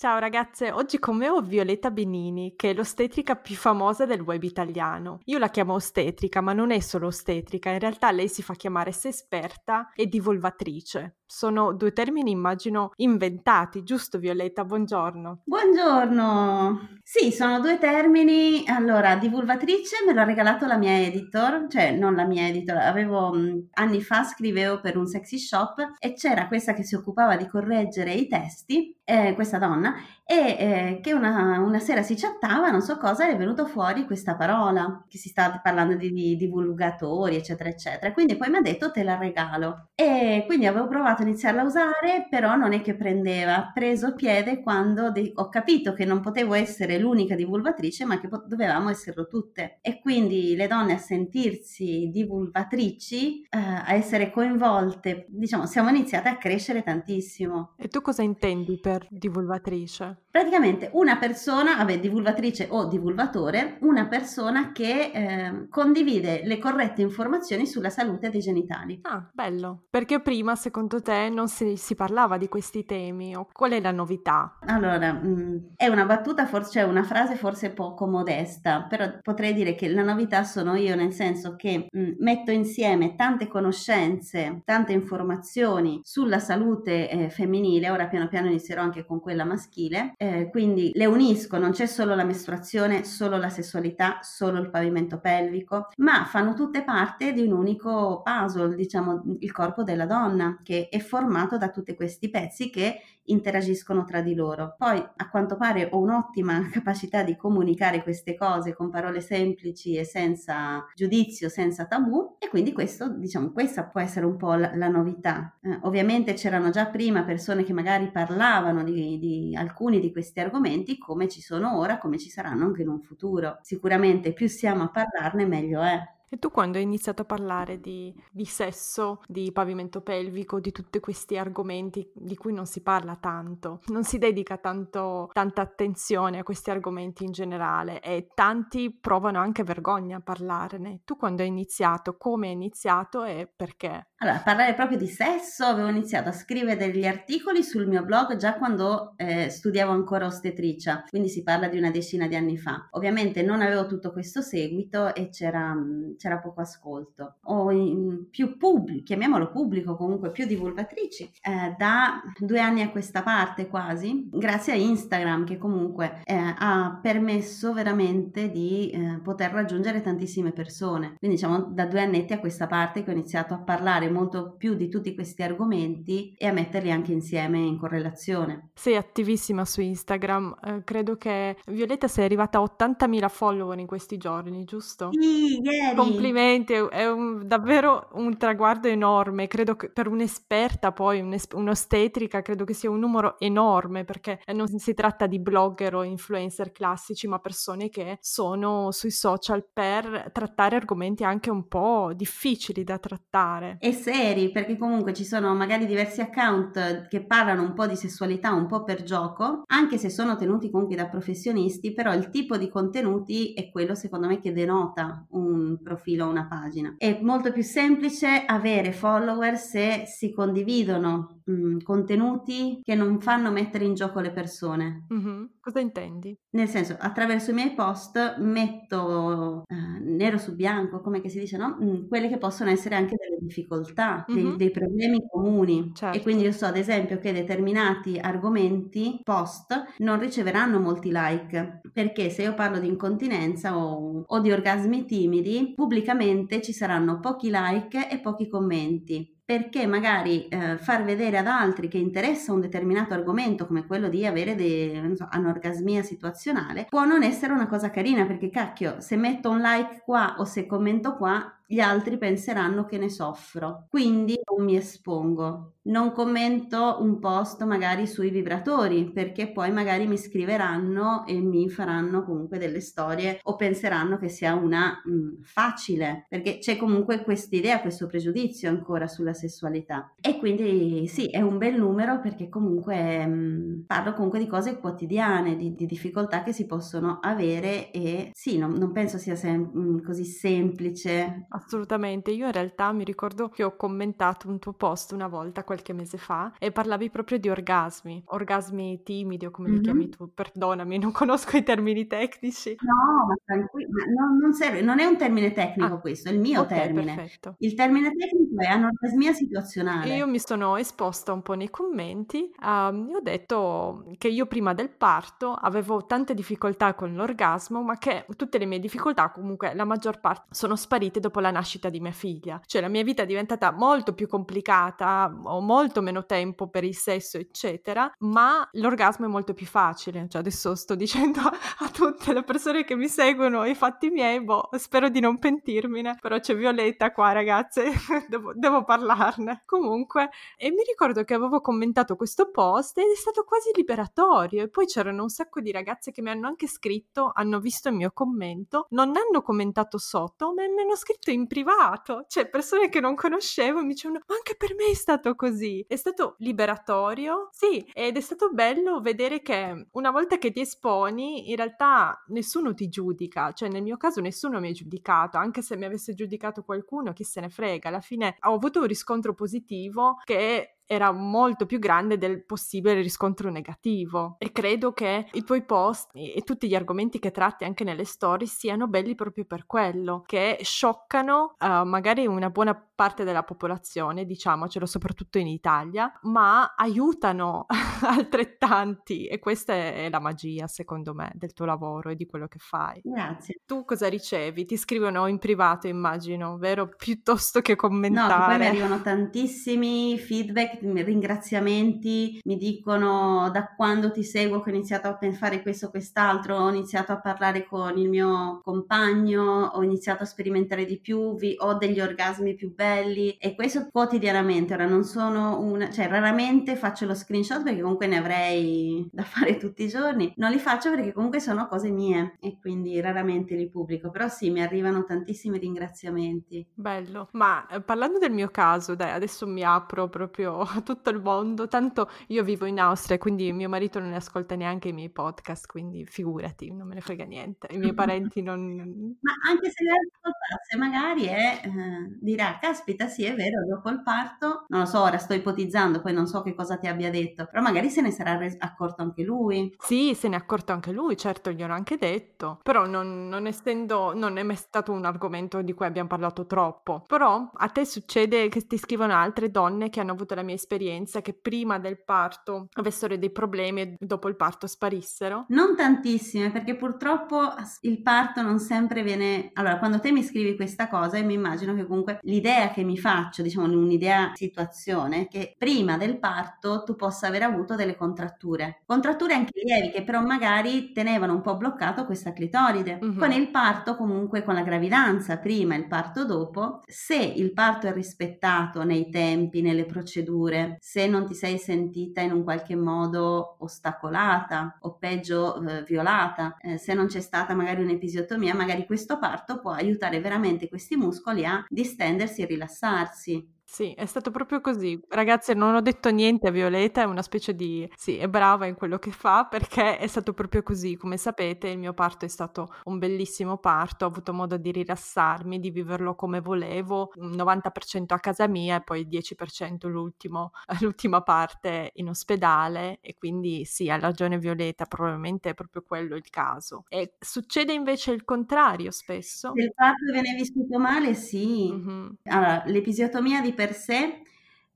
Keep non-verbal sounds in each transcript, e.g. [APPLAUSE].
Ciao ragazze, oggi con me ho Violetta Benini, che è l'ostetrica più famosa del web italiano. Io la chiamo ostetrica, ma non è solo ostetrica, in realtà lei si fa chiamare esperta e divulvatrice. Sono due termini, immagino, inventati, giusto Violetta? Buongiorno. Buongiorno. Sì, sono due termini. Allora, divulvatrice me l'ha regalato la mia editor, cioè non la mia editor, avevo anni fa scrivevo per un sexy shop e c'era questa che si occupava di correggere i testi, eh, questa donna, e eh, che una, una, sera si chattava, non so cosa, è venuto fuori questa parola, che si sta parlando di, di divulgatori, eccetera, eccetera. Quindi poi mi ha detto te la regalo. E quindi avevo provato a iniziarla a usare, però non è che prendeva. Ha preso piede quando de- ho capito che non potevo essere l'unica divulvatrice, ma che po- dovevamo esserlo tutte. E quindi le donne a sentirsi divulvatrici, eh, a essere coinvolte, diciamo, siamo iniziate a crescere tantissimo. E tu cosa intendi per divulvatrice? Praticamente una persona, vabbè, divulgatrice o divulgatore, una persona che eh, condivide le corrette informazioni sulla salute dei genitali. Ah, bello. Perché prima, secondo te, non si, si parlava di questi temi? O qual è la novità? Allora, mh, mm, è una battuta, forse, cioè una frase forse poco modesta, però potrei dire che la novità sono io, nel senso che mh, mm, metto insieme tante conoscenze, tante informazioni sulla salute eh, femminile, ora piano piano inizierò anche con quella maschile, eh, quindi le unisco, non c'è solo la mestruazione, solo la sessualità, solo il pavimento pelvico, ma fanno tutte parte di un unico puzzle, diciamo il corpo della donna, che è formato da tutti questi pezzi che interagiscono tra di loro. Poi a quanto pare ho un'ottima [LAUGHS] capacità di comunicare queste cose con parole semplici e senza giudizio, senza tabù e quindi questo, diciamo, questa può essere un po' la, la novità. Eh, ovviamente c'erano già prima persone che magari parlavano di, di alcuni di questi argomenti come ci sono ora, come ci saranno anche in un futuro. Sicuramente più siamo a parlarne meglio è. E tu quando hai iniziato a parlare di, di, sesso, di pavimento pelvico, di tutti questi argomenti di cui non si parla tanto, non si dedica tanto, tanta attenzione a questi argomenti in generale e tanti provano anche vergogna a parlarne. Tu quando hai iniziato, come hai iniziato e perché? Allora, parlare proprio di sesso, avevo iniziato a scrivere degli articoli sul mio blog già quando eh, studiavo ancora ostetricia, quindi si parla di una decina di anni fa. Ovviamente non avevo tutto questo seguito e c'era mm, c'era poco ascolto. O in più pubblico, chiamiamolo pubblico comunque, più divulgatrici, eh, da due anni a questa parte quasi, grazie a Instagram che comunque eh, ha permesso veramente di eh, poter raggiungere tantissime persone. Quindi diciamo da due annetti a questa parte che ho iniziato a parlare molto più di tutti questi argomenti e a metterli anche insieme in correlazione. Sei attivissima su Instagram, eh, credo che Violetta sei arrivata a 80.000 follower in questi giorni, giusto? Sì, ieri complimenti, è un, davvero un traguardo enorme. Credo che per un'esperta, poi un'ostetrica, credo che sia un numero enorme perché non si tratta di blogger o influencer classici, ma persone che sono sui social per trattare argomenti anche un po' difficili da trattare. E seri, perché comunque ci sono magari diversi account che parlano un po' di sessualità, un po' per gioco, anche se sono tenuti comunque da professionisti, però il tipo di contenuti è quello secondo me che denota un profilo profilo o una pagina. È molto più semplice avere follower se si condividono mh, mm, contenuti che non fanno mettere in gioco le persone. Mm-hmm. Cosa intendi? Nel senso, attraverso i miei post metto eh, nero su bianco, come si dice, no? Mm, quelle che possono essere anche delle difficoltà, mm-hmm. dei, dei, problemi comuni. Certo. E quindi io so ad esempio che determinati argomenti post non riceveranno molti like, perché se io parlo di incontinenza o, o di orgasmi timidi, pubblicamente ci saranno pochi like e pochi commenti perché magari eh, far vedere ad altri che interessa un determinato argomento come quello di avere de, so, anorgasmia situazionale può non essere una cosa carina perché cacchio se metto un like qua o se commento qua gli altri penseranno che ne soffro. Quindi non mi espongo non commento un post magari sui vibratori perché poi magari mi scriveranno e mi faranno comunque delle storie o penseranno che sia una mh, mm, facile perché c'è comunque questa idea, questo pregiudizio ancora sulla sessualità e quindi sì è un bel numero perché comunque mh, mm, parlo comunque di cose quotidiane, di, di, difficoltà che si possono avere e sì non, non penso sia sem- mm, così semplice. Assolutamente, io in realtà mi ricordo che ho commentato un tuo post una volta qualche mese fa e parlavi proprio di orgasmi, orgasmi timidi o come mm-hmm. li chiami tu, perdonami, non conosco i termini tecnici. No, ma tranquillo, no, non, serve, non è un termine tecnico ah, questo, è il mio okay, termine. Perfetto. Il termine tecnico è anorgasmia situazionale. Io mi sono esposta un po' nei commenti um, ho detto che io prima del parto avevo tante difficoltà con l'orgasmo, ma che tutte le mie difficoltà, comunque la maggior parte, sono sparite dopo la nascita di mia figlia. Cioè la mia vita è diventata molto più complicata, ho molto meno tempo per il sesso, eccetera, ma l'orgasmo è molto più facile. Cioè adesso sto dicendo [LAUGHS] a tutte le persone che mi seguono i fatti miei, boh, spero di non pentirmene, però c'è Violetta qua ragazze, [LAUGHS] devo, devo parlarne. Comunque, e mi ricordo che avevo commentato questo post ed è stato quasi liberatorio e poi c'erano un sacco di ragazze che mi hanno anche scritto, hanno visto il mio commento, non hanno commentato sotto, ma mi hanno scritto in privato, cioè persone che non conoscevo mi dicevano ma anche per me è stato così, è stato liberatorio, sì, ed è stato bello vedere che una volta che ti esponi in realtà nessuno ti giudica, cioè nel mio caso nessuno mi ha giudicato, anche se mi avesse giudicato qualcuno, chi se ne frega, alla fine ho avuto un riscontro positivo che era molto più grande del possibile riscontro negativo e credo che i tuoi post e tutti gli argomenti che tratti anche nelle storie siano belli proprio per quello, che scioccano uh, magari una buona parte della popolazione, diciamocelo, soprattutto in Italia, ma aiutano [LAUGHS] altrettanti e questa è la magia, secondo me, del tuo lavoro e di quello che fai. Grazie. Tu cosa ricevi? Ti scrivono in privato, immagino, vero? Piuttosto che commentare. No, poi mi arrivano tantissimi feedback ringraziamenti, mi dicono da quando ti seguo che ho iniziato a fare questo o quest'altro, ho iniziato a parlare con il mio compagno, ho iniziato a sperimentare di più, vi, ho degli orgasmi più belli e questo quotidianamente, ora non sono una, cioè raramente faccio lo screenshot perché comunque ne avrei da fare tutti i giorni, non li faccio perché comunque sono cose mie e quindi raramente li pubblico, però sì, mi arrivano tantissimi ringraziamenti. Bello, ma eh, parlando del mio caso, dai, adesso mi apro proprio a tutto il mondo. Tanto io vivo in Austria, quindi mio marito non ne ascolta neanche i miei podcast, quindi figurati, non me ne frega niente. I miei parenti non... [LAUGHS] Ma anche se le ascoltasse, magari è, eh, dirà, caspita, sì, è vero, dopo il parto, non lo so, ora sto ipotizzando, poi non so che cosa ti abbia detto, però magari se ne sarà res- accorto anche lui. Sì, se ne è accorto anche lui, certo, gliel'ho anche detto, però non, non essendo, non è mai stato un argomento di cui abbiamo parlato troppo. Però a te succede che ti scrivono altre donne che hanno avuto la mia esperienza che prima del parto avessero dei problemi e dopo il parto sparissero? Non tantissime, perché purtroppo il parto non sempre viene... Allora, quando te mi scrivi questa cosa, io mi immagino che comunque l'idea che mi faccio, diciamo un'idea situazione, che prima del parto tu possa aver avuto delle contratture. Contratture anche lievi, che però magari tenevano un po' bloccato questa clitoride. Mm-hmm. Con il parto, comunque con la gravidanza, prima e il parto dopo, se il parto è rispettato nei tempi, nelle procedure, oppure se non ti sei sentita in un qualche modo ostacolata o peggio eh, violata, eh, se non c'è stata magari un'episiotomia, magari questo parto può aiutare veramente questi muscoli a distendersi e rilassarsi. Sì, è stato proprio così. Ragazzi, non ho detto niente a Violeta, è una specie di... Sì, è brava in quello che fa perché è stato proprio così. Come sapete, il mio parto è stato un bellissimo parto, ho avuto modo di rilassarmi, di viverlo come volevo, un 90% a casa mia e poi il 10% l'ultimo, [LAUGHS] l'ultima parte in ospedale e quindi sì, ha ragione Violeta, probabilmente è proprio quello il caso. E succede invece il contrario spesso. Se il parto viene vissuto male, sì. Mm-hmm. Allora, l'episiotomia di per sé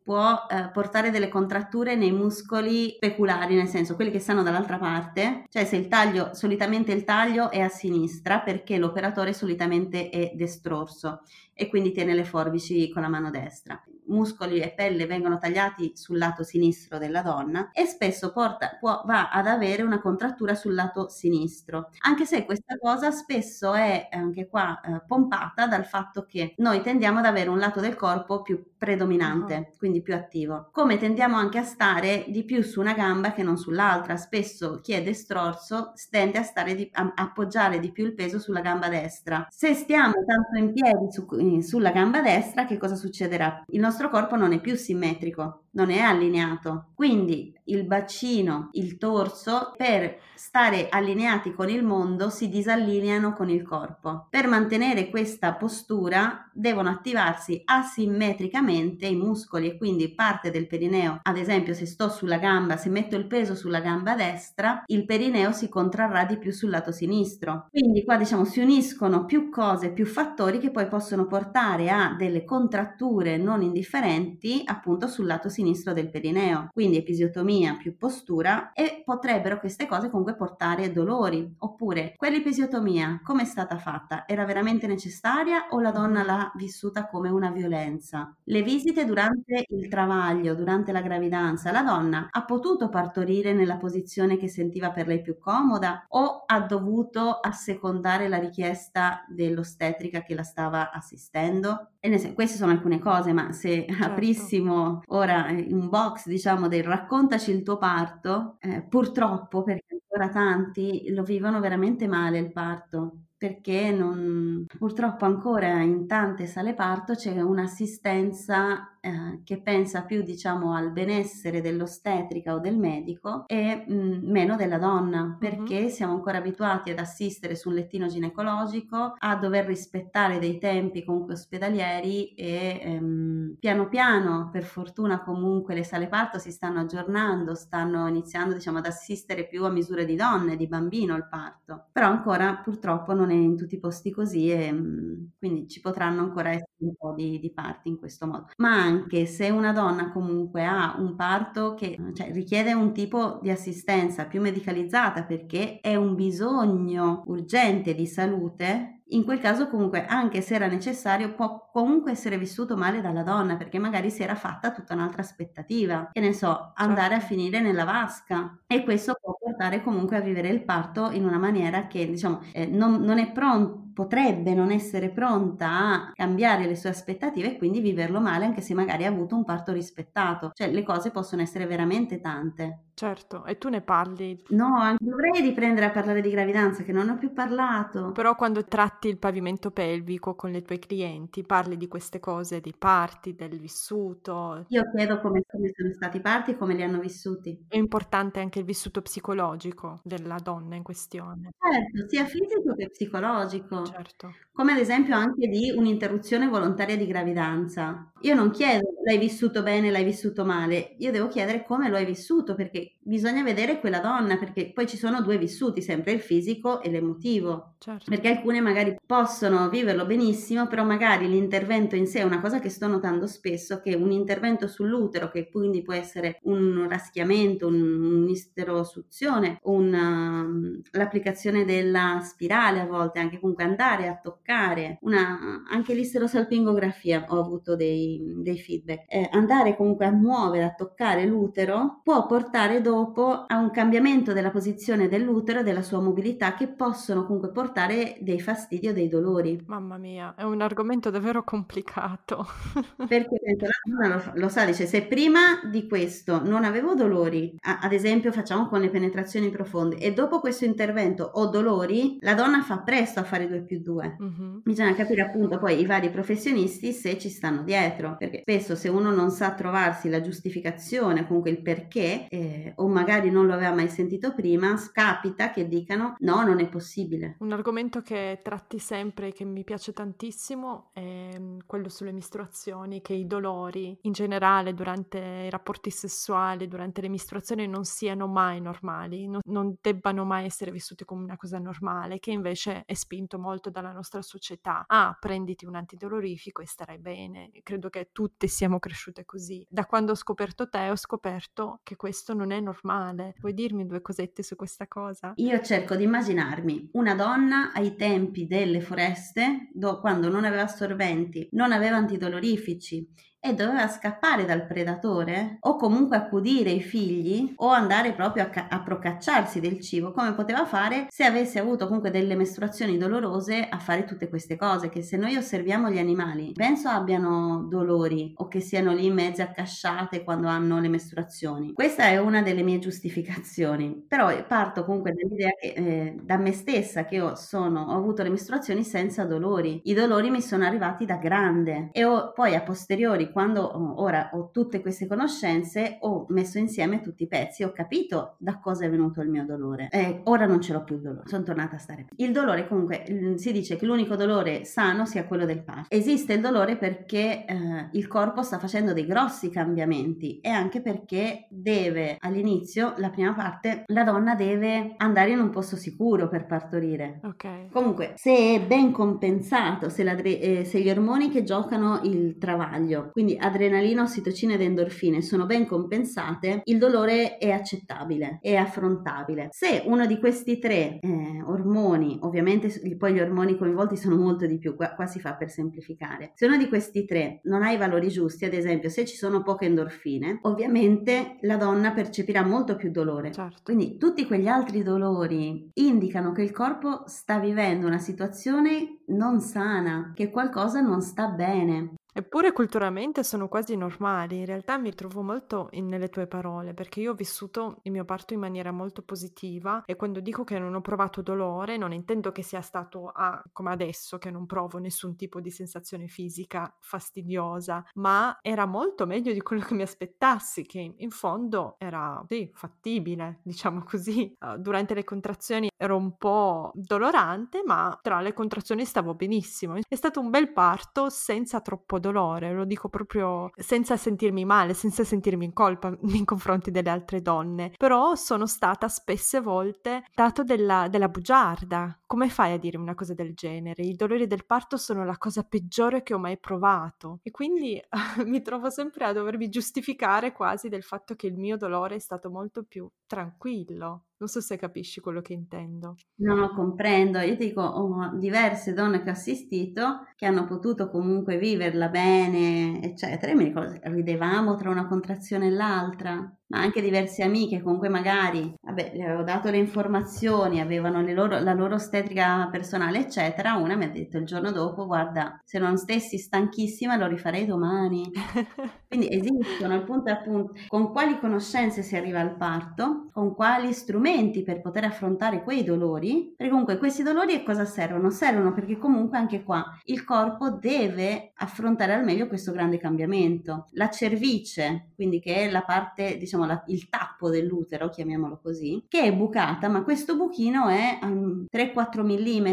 può eh, portare delle contratture nei muscoli speculari, nel senso quelli che stanno dall'altra parte, cioè se il taglio, solitamente il taglio è a sinistra perché l'operatore solitamente è destrorso e quindi tiene le forbici con la mano destra muscoli e pelle vengono tagliati sul lato sinistro della donna e spesso porta, può, va ad avere una contrattura sul lato sinistro, anche se questa cosa spesso è anche qua eh, pompata dal fatto che noi tendiamo ad avere un lato del corpo più predominante, uh-huh. quindi più attivo, come tendiamo anche a stare di più su una gamba che non sull'altra, spesso chi è destrorso tende a, stare di, a appoggiare di più il peso sulla gamba destra. Se stiamo tanto in piedi su, sulla gamba destra, che cosa succederà? Il nostro corpo non è più simmetrico, non è allineato. Quindi il bacino, il torso, per stare allineati con il mondo, si disallineano con il corpo. Per mantenere questa postura devono attivarsi asimmetricamente i muscoli e quindi parte del perineo. Ad esempio, se sto sulla gamba, se metto il peso sulla gamba destra, il perineo si contrarrà di più sul lato sinistro. Quindi qua diciamo si uniscono più cose, più fattori che poi possono portare a delle contratture non indifferenti appunto sul lato sinistro del perineo, quindi episiotomia più postura e potrebbero queste cose comunque portare dolori. Oppure quell'episiotomia come è stata fatta? Era veramente necessaria o la donna l'ha vissuta come una violenza? Le visite durante il travaglio, durante la gravidanza, la donna ha potuto partorire nella posizione che sentiva per lei più comoda o ha dovuto assecondare la richiesta dell'ostetrica che la stava assistendo? E queste sono alcune cose, ma se certo. aprissimo ora un box, diciamo, del raccontaci il tuo parto, eh, purtroppo, perché ancora tanti lo vivono veramente male il parto perché non, purtroppo ancora in tante sale parto c'è un'assistenza eh, che pensa più diciamo al benessere dell'ostetrica o del medico e mh, mm, meno della donna perché uh-huh. siamo ancora abituati ad assistere su un lettino ginecologico a dover rispettare dei tempi comunque ospedalieri e ehm, piano piano per fortuna comunque le sale parto si stanno aggiornando stanno iniziando diciamo ad assistere più a misure di donne di bambino il parto però ancora purtroppo non è in tutti i posti così e mh, mm, quindi ci potranno ancora essere un po' di, di parti in questo modo ma anche se una donna comunque ha un parto che cioè, richiede un tipo di assistenza più medicalizzata perché è un bisogno urgente di salute, in quel caso comunque anche se era necessario può comunque essere vissuto male dalla donna perché magari si era fatta tutta un'altra aspettativa, che ne so, andare certo. a finire nella vasca e questo può portare comunque a vivere il parto in una maniera che diciamo eh, non, non è pronto potrebbe non essere pronta a cambiare le sue aspettative e quindi viverlo male anche se magari ha avuto un parto rispettato. Cioè le cose possono essere veramente tante. Certo, e tu ne parli? No, dovrei riprendere a parlare di gravidanza che non ho più parlato. Però quando tratti il pavimento pelvico con le tue clienti, parli di queste cose, dei parti, del vissuto. Io chiedo come, come sono stati i parti e come li hanno vissuti. È importante anche il vissuto psicologico della donna in questione. Certo, sia fisico che psicologico certo. come ad esempio anche di un'interruzione volontaria di gravidanza. Io non chiedo l'hai vissuto bene, l'hai vissuto male, io devo chiedere come lo hai vissuto perché bisogna vedere quella donna perché poi ci sono due vissuti, sempre il fisico e l'emotivo. Certo. Perché alcune magari possono viverlo benissimo, però magari l'intervento in sé è una cosa che sto notando spesso, che un intervento sull'utero, che quindi può essere un raschiamento, un, un'isterosuzione, un, um, l'applicazione della spirale a volte, anche comunque andare a toccare, una, anche l'isterosalpingografia ho avuto dei, dei feedback, eh, andare comunque a muovere, a toccare l'utero può portare dopo a un cambiamento della posizione dell'utero e della sua mobilità che possono comunque portare dei fastidi o dei dolori. Mamma mia, è un argomento davvero complicato. [LAUGHS] Perché la donna lo, lo, sa, dice se prima di questo non avevo dolori, a, ad esempio facciamo con le penetrazioni profonde e dopo questo intervento ho dolori, la donna fa presto a fare 2 più 2. Mm-hmm. Bisogna capire appunto poi i vari professionisti se ci stanno dietro, perché spesso se uno non sa trovarsi la giustificazione, comunque il perché, eh, o magari non lo aveva mai sentito prima, capita che dicano no, non è possibile. Un argomento che tratti sempre e che mi piace tantissimo è mm, quello sulle mestruazioni, che i dolori in generale durante i rapporti sessuali, durante le mestruazioni non siano mai normali, non, non debbano mai essere vissuti come una cosa normale, che invece è spinto molto dalla nostra società. Ah, prenditi un antidolorifico e starai bene. Credo che tutte siamo cresciute così. Da quando ho scoperto te ho scoperto che questo non è normale. Puoi dirmi due cosette su questa cosa? Io cerco di immaginarmi una donna ai tempi delle foreste, do, quando non aveva assorbenti, non aveva antidolorifici e doveva scappare dal predatore o comunque accudire i figli o andare proprio a, ca- a procacciarsi del cibo, come poteva fare se avesse avuto comunque delle mestruazioni dolorose a fare tutte queste cose, che se noi osserviamo gli animali, penso abbiano dolori o che siano lì mezze accasciate quando hanno le mestruazioni. Questa è una delle mie giustificazioni, però parto comunque dall'idea che eh, da me stessa che io sono, ho avuto le mestruazioni senza dolori. I dolori mi sono arrivati da grande e ho, poi a posteriori, quando oh, ora ho tutte queste conoscenze, ho messo insieme tutti i pezzi, ho capito da cosa è venuto il mio dolore. Eh, ora non ce l'ho più il dolore, sono tornata a stare. Il dolore comunque si dice che l'unico dolore sano sia quello del parto. Esiste il dolore perché eh, il corpo sta facendo dei grossi cambiamenti e anche perché deve all'inizio, la prima parte, la donna deve andare in un posto sicuro per partorire. Ok. Comunque, se è ben compensato, se, eh, se, gli ormoni che giocano il travaglio, quindi adrenalina, ossitocina ed endorfine, sono ben compensate, il dolore è accettabile, è affrontabile. Se uno di questi tre eh, ormoni, ovviamente poi gli ormoni coinvolti sono molto di più, qua, qua si fa per semplificare, se uno di questi tre non ha i valori giusti, ad esempio se ci sono poche endorfine, ovviamente la donna percepirà molto più dolore. Certo. Quindi tutti quegli altri dolori indicano che il corpo sta vivendo una situazione non sana, che qualcosa non sta bene. Eppure culturalmente sono quasi normali, in realtà mi trovo molto in- nelle tue parole, perché io ho vissuto il mio parto in maniera molto positiva e quando dico che non ho provato dolore non intendo che sia stato ah, come adesso, che non provo nessun tipo di sensazione fisica fastidiosa, ma era molto meglio di quello che mi aspettassi, che in fondo era sì, fattibile, diciamo così. Uh, durante le contrazioni ero un po' dolorante, ma tra le contrazioni stavo benissimo. È stato un bel parto senza troppo dolore, lo dico proprio senza sentirmi male, senza sentirmi in colpa [LAUGHS] nei confronti delle altre donne, però sono stata spesse volte dato della, della bugiarda. Come fai a dire una cosa del genere? I dolori del parto sono la cosa peggiore che ho mai provato e quindi [LAUGHS] mi trovo sempre a dovermi giustificare quasi del fatto che il mio dolore è stato molto più tranquillo. Non so se capisci quello che intendo. No, comprendo. Io dico, ho diverse donne che ho assistito che hanno potuto comunque viverla bene, eccetera. E mi ricordo, ridevamo tra una contrazione e l'altra ma anche diverse amiche con cui magari vabbè, le avevo dato le informazioni, avevano loro, la loro ostetrica personale, eccetera. Una mi ha detto il giorno dopo: Guarda, se non stessi stanchissima, lo rifarei domani. [LAUGHS] Quindi esistono, il punto è appunto con quali conoscenze si arriva al parto, con quali strumenti per poter affrontare quei dolori, perché comunque questi dolori a cosa servono? Servono perché comunque anche qua il corpo deve affrontare al meglio questo grande cambiamento. La cervice, quindi che è la parte, diciamo, diciamo la, il tappo dell'utero, chiamiamolo così, che è bucata, ma questo buchino è um, 3-4 mm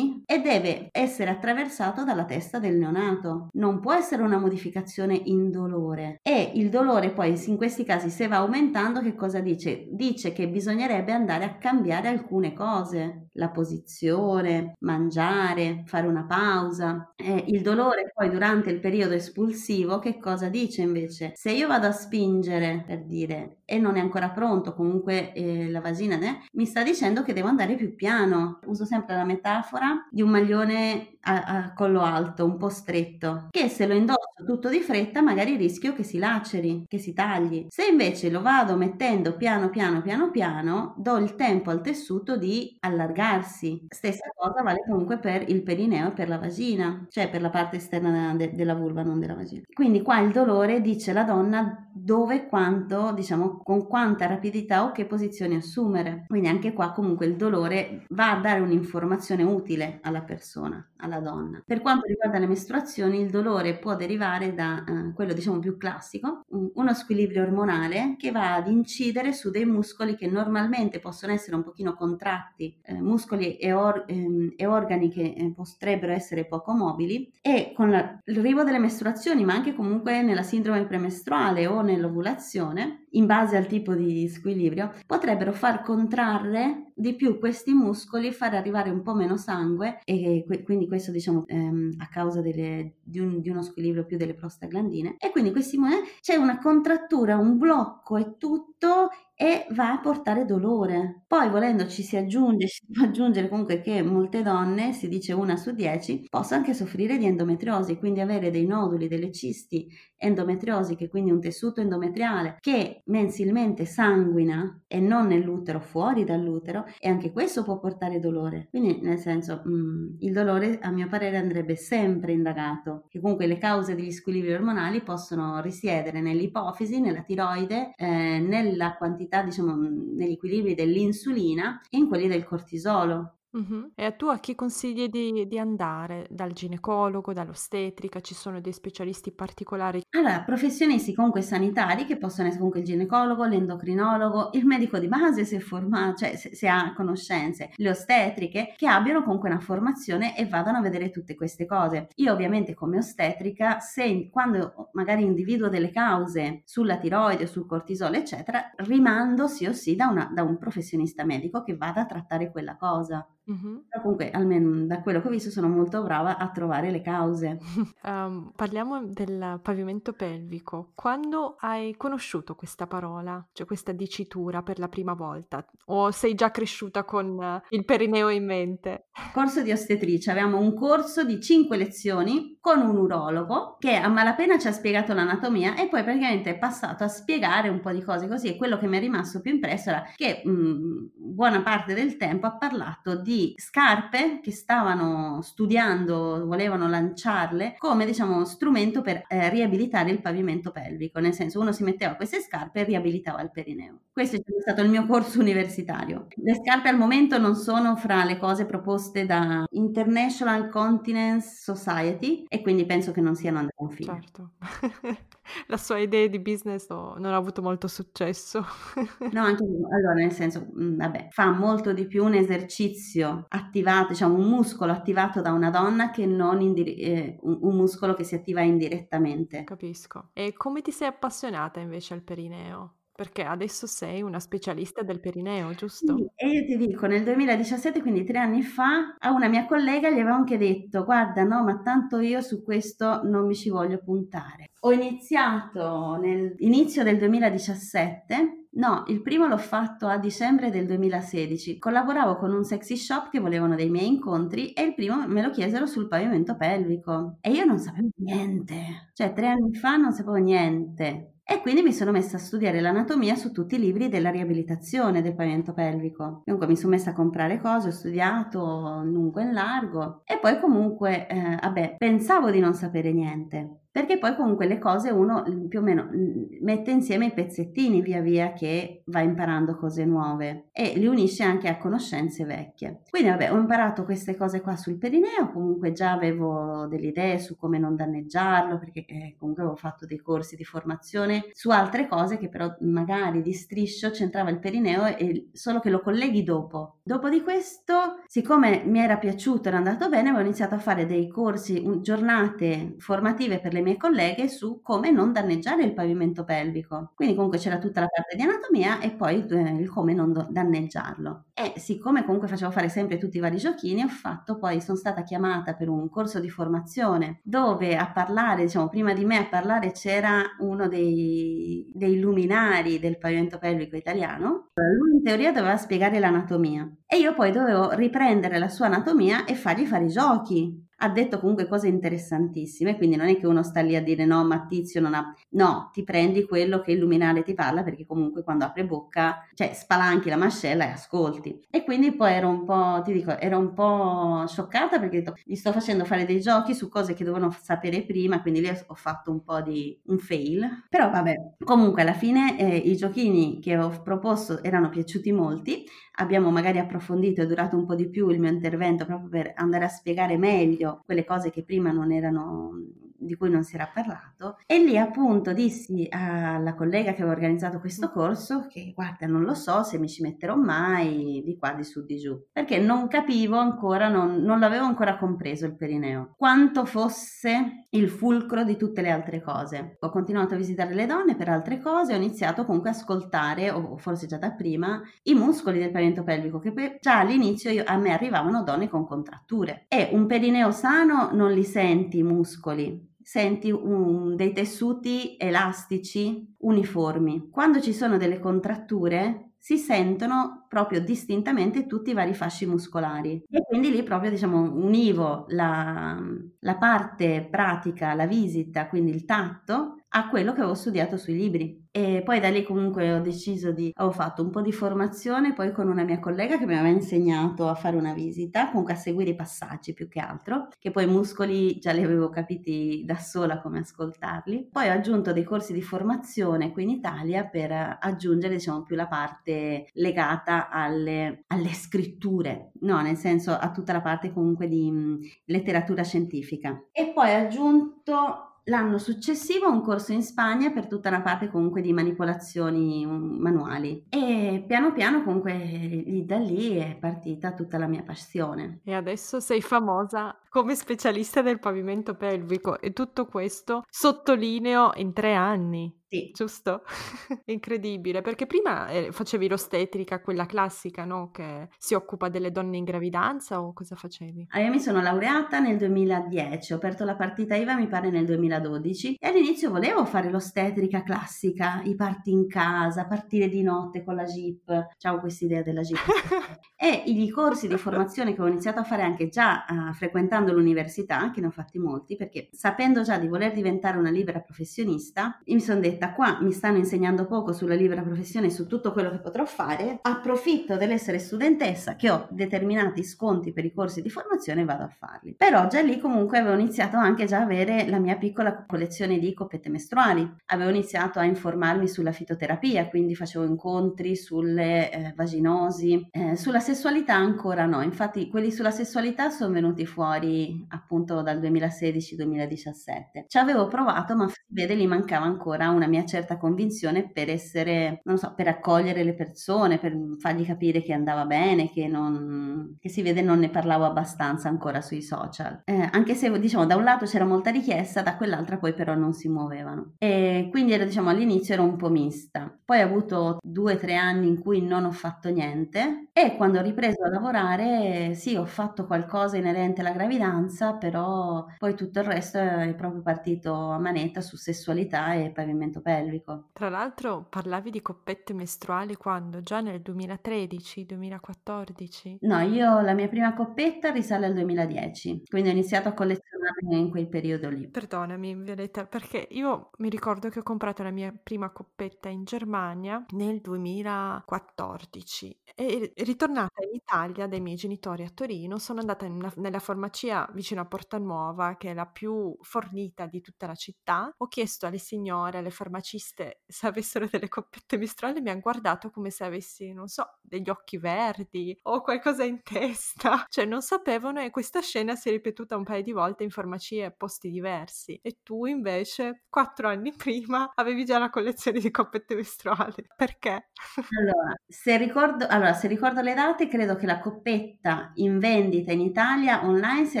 e deve essere attraversato dalla testa del neonato. Non può essere una modificazione indolore. E il dolore poi in questi casi se va aumentando che cosa dice? Dice che bisognerebbe andare a cambiare alcune cose, la posizione, mangiare, fare una pausa. Eh, il dolore poi durante il periodo espulsivo che cosa dice invece? Se io vado a spingere per dire e non è ancora pronto, comunque eh, la vagina né, mi sta dicendo che devo andare più piano. Uso sempre la metafora di un maglione a, a, collo alto, un po' stretto, che se lo indosso tutto di fretta magari rischio che si laceri, che si tagli. Se invece lo vado mettendo piano piano piano piano, do il tempo al tessuto di allargarsi. Stessa cosa vale comunque per il perineo e per la vagina, cioè per la parte esterna de- della vulva, non della vagina. Quindi qua il dolore dice la donna dove quanto, diciamo, con quanta rapidità o che posizione assumere. Quindi anche qua comunque il dolore va a dare un'informazione utile alla persona, alla donna. Per quanto riguarda le mestruazioni, il dolore può derivare da eh, quello diciamo più classico, un, uno squilibrio ormonale che va ad incidere su dei muscoli che normalmente possono essere un pochino contratti, eh, muscoli e, or, ehm, e, organi che eh, potrebbero essere poco mobili e con l'arrivo delle mestruazioni, ma anche comunque nella sindrome premestruale o nell'ovulazione, in base al tipo di squilibrio, potrebbero far contrarre di più questi muscoli, far arrivare un po' meno sangue e quindi questo diciamo ehm, a causa delle, di, un, di, uno squilibrio più delle prostaglandine. E quindi questi c'è una contrattura, un blocco e tutto e va a portare dolore. Poi volendo ci si aggiunge, si può aggiungere comunque che molte donne, si dice una su dieci, possono anche soffrire di endometriosi, quindi avere dei noduli, delle cisti endometriosiche, quindi un tessuto endometriale che mensilmente sanguina e non nell'utero, fuori dall'utero, e anche questo può portare dolore. Quindi nel senso mh, mm, il dolore a mio parere andrebbe sempre indagato, che comunque le cause degli squilibri ormonali possono risiedere nell'ipofisi, nella tiroide, eh, nella quantità, diciamo, negli equilibri dell'insulina e in quelli del cortisolo. Mh-mh. E tu a chi consigli di di andare? Dal ginecologo, dall'ostetrica? Ci sono dei specialisti particolari? Allora, professionisti comunque sanitari che possono essere comunque il ginecologo, l'endocrinologo, il medico di base se forma cioè se se ha conoscenze, le ostetriche che abbiano comunque una formazione e vadano a vedere tutte queste cose. Io ovviamente come ostetrica se quando magari individuo delle cause sulla tiroide, sul cortisolo eccetera, rimando sì o sì da una da un professionista medico che vada a trattare quella cosa. Mh-mh. Però comunque, almeno da quello che ho visto, sono molto brava a trovare le cause. Um, [LAUGHS] parliamo del pavimento pelvico. Quando hai conosciuto questa parola, cioè questa dicitura per la prima volta? O sei già cresciuta con il perineo in mente? [LAUGHS] Corso di ostetricia, avevamo un corso di 5 lezioni con un urologo che a malapena ci ha spiegato l'anatomia e poi praticamente è passato a spiegare un po' di cose così e quello che mi è rimasto più impresso era che mh, buona parte del tempo ha parlato di di scarpe che stavano studiando, volevano lanciarle come diciamo strumento per eh, riabilitare il pavimento pelvico, nel senso uno si metteva queste scarpe e riabilitava il perineo. Questo è stato il mio corso universitario. Le scarpe al momento non sono fra le cose proposte da International Continence Society e quindi penso che non siano a buon fine. Certo. [LAUGHS] [LAUGHS] La sua idea di business non ha avuto molto successo. [LAUGHS] no, anche allora nel senso, mm, vabbè, fa molto di più un esercizio esercizio attivato, diciamo un muscolo attivato da una donna che non indire- eh, un, un, muscolo che si attiva indirettamente. Capisco. E come ti sei appassionata invece al perineo? Perché adesso sei una specialista del perineo, giusto? Sì, e io ti dico, nel 2017, quindi tre anni fa, a una mia collega gli avevo anche detto, guarda, no, ma tanto io su questo non mi ci voglio puntare. Ho iniziato nell'inizio del 2017 No, il primo l'ho fatto a dicembre del 2016. Collaboravo con un sexy shop che volevano dei miei incontri e il primo me lo chiesero sul pavimento pelvico. E io non sapevo niente. Cioè, tre anni fa non sapevo niente. E quindi mi sono messa a studiare l'anatomia su tutti i libri della riabilitazione del pavimento pelvico. Dunque mi sono messa a comprare cose, ho studiato lungo e largo e poi comunque, eh, vabbè, pensavo di non sapere niente perché poi comunque le cose uno mm, più o meno mm, mette insieme i pezzettini via via che va imparando cose nuove e li unisce anche a conoscenze vecchie. Quindi vabbè, ho imparato queste cose qua sul perineo, comunque già avevo delle idee su come non danneggiarlo, perché eh, comunque avevo fatto dei corsi di formazione su altre cose che però magari di striscio c'entrava il perineo e solo che lo colleghi dopo. Dopo di questo, siccome mi era piaciuto, era andato bene, avevo iniziato a fare dei corsi, giornate formative per le mie colleghe su come non danneggiare il pavimento pelvico. Quindi comunque c'era tutta la parte di anatomia e poi eh, il come non danneggiarlo. E siccome comunque facevo fare sempre tutti i vari giochini, ho fatto poi, sono stata chiamata per un corso di formazione dove a parlare, diciamo, prima di me a parlare c'era uno dei, dei luminari del pavimento pelvico italiano. Lui in teoria doveva spiegare l'anatomia e io poi dovevo riprendere la sua anatomia e fargli fare i giochi ha detto comunque cose interessantissime, quindi non è che uno sta lì a dire no, ma Tizio non ha... No, ti prendi quello che il luminale ti parla perché comunque quando apre bocca, cioè spalanchi la mascella e ascolti. E quindi poi ero un po', ti dico, ero un po' scioccata perché gli sto facendo fare dei giochi su cose che dovevano sapere prima, quindi lì ho fatto un po' di un fail. Però vabbè, comunque alla fine eh, i giochini che ho proposto erano piaciuti molti, abbiamo magari approfondito, è durato un po' di più il mio intervento proprio per andare a spiegare meglio quelle cose che prima non erano di cui non si era parlato e lì appunto dissi alla collega che aveva organizzato questo corso che guarda non lo so se mi ci metterò mai di qua di su di giù perché non capivo ancora non, non l'avevo ancora compreso il perineo quanto fosse il fulcro di tutte le altre cose. Ho continuato a visitare le donne per altre cose ho iniziato comunque a ascoltare o forse già da prima i muscoli del pavimento pelvico che già all'inizio io, a me arrivavano donne con contratture. E un perineo sano non li senti i muscoli senti un, dei tessuti elastici uniformi. Quando ci sono delle contratture si sentono proprio distintamente tutti i vari fasci muscolari e quindi lì proprio diciamo univo la, la parte pratica, la visita, quindi il tatto a quello che avevo studiato sui libri. E poi da lì comunque ho deciso di, ho fatto un po' di formazione poi con una mia collega che mi aveva insegnato a fare una visita, comunque a seguire i passaggi più che altro, che poi i muscoli già li avevo capiti da sola come ascoltarli. Poi ho aggiunto dei corsi di formazione qui in Italia per aggiungere diciamo più la parte legata alle, alle scritture, no, nel senso a tutta la parte comunque di mh, letteratura scientifica. E poi ho aggiunto L'anno successivo un corso in Spagna per tutta la parte comunque di manipolazioni mm, manuali e piano piano comunque da lì è partita tutta la mia passione. E adesso sei famosa come specialista del pavimento pelvico e tutto questo sottolineo in tre anni. Sì. Giusto? [LAUGHS] Incredibile, perché prima eh, facevi l'ostetrica, quella classica, no? Che si occupa delle donne in gravidanza o cosa facevi? Ah, io mi sono laureata nel 2010, ho aperto la partita IVA mi pare nel 2012 e all'inizio volevo fare l'ostetrica classica, i parti in casa, partire di notte con la Jeep, ciao questa idea della Jeep. [LAUGHS] e i corsi di formazione che ho iniziato a fare anche già uh, frequentando l'università, che ne ho fatti molti, perché sapendo già di voler diventare una libera professionista, mi sono detta detta qua mi stanno insegnando poco sulla libera professione e su tutto quello che potrò fare, approfitto dell'essere studentessa che ho determinati sconti per i corsi di formazione e vado a farli. Però già lì comunque avevo iniziato anche già a avere la mia piccola collezione di coppette mestruali, avevo iniziato a informarmi sulla fitoterapia, quindi facevo incontri sulle eh, vaginosi, eh, sulla sessualità ancora no, infatti quelli sulla sessualità sono venuti fuori appunto dal 2016-2017. Ci avevo provato ma vede lì mancava ancora una una mia certa convinzione per essere, non so, per accogliere le persone, per fargli capire che andava bene, che, non, che si vede non ne parlavo abbastanza ancora sui social. Eh, anche se diciamo da un lato c'era molta richiesta, da quell'altra poi però non si muovevano. E quindi era, diciamo all'inizio ero un po' mista. Poi ho avuto due tre anni in cui non ho fatto niente e quando ho ripreso a lavorare sì ho fatto qualcosa inerente alla gravidanza, però poi tutto il resto è proprio partito a manetta su sessualità e pavimento movimento pelvico. Tra l'altro parlavi di coppette mestruali quando? Già nel 2013-2014? No, io la mia prima coppetta risale al 2010, quindi ho iniziato a collezionarne in quel periodo lì. Perdonami Violetta, perché io mi ricordo che ho comprato la mia prima coppetta in Germania nel 2014 e ritornata in Italia dai miei genitori a Torino sono andata una, nella farmacia vicino a Porta Nuova, che è la più fornita di tutta la città, ho chiesto alle signore, alle farmacie farmaciste, se avessero delle coppette mestruali, mi hanno guardato come se avessi, non so, degli occhi verdi o qualcosa in testa. [LAUGHS] Cioè, non sapevano e questa scena si è ripetuta un paio di volte in farmacie a posti diversi. E tu, invece, quattro anni prima, avevi già la collezione di coppette mestruali. Perché? Allora se, ricordo, allora, se ricordo le date, credo che la coppetta in vendita in Italia online sia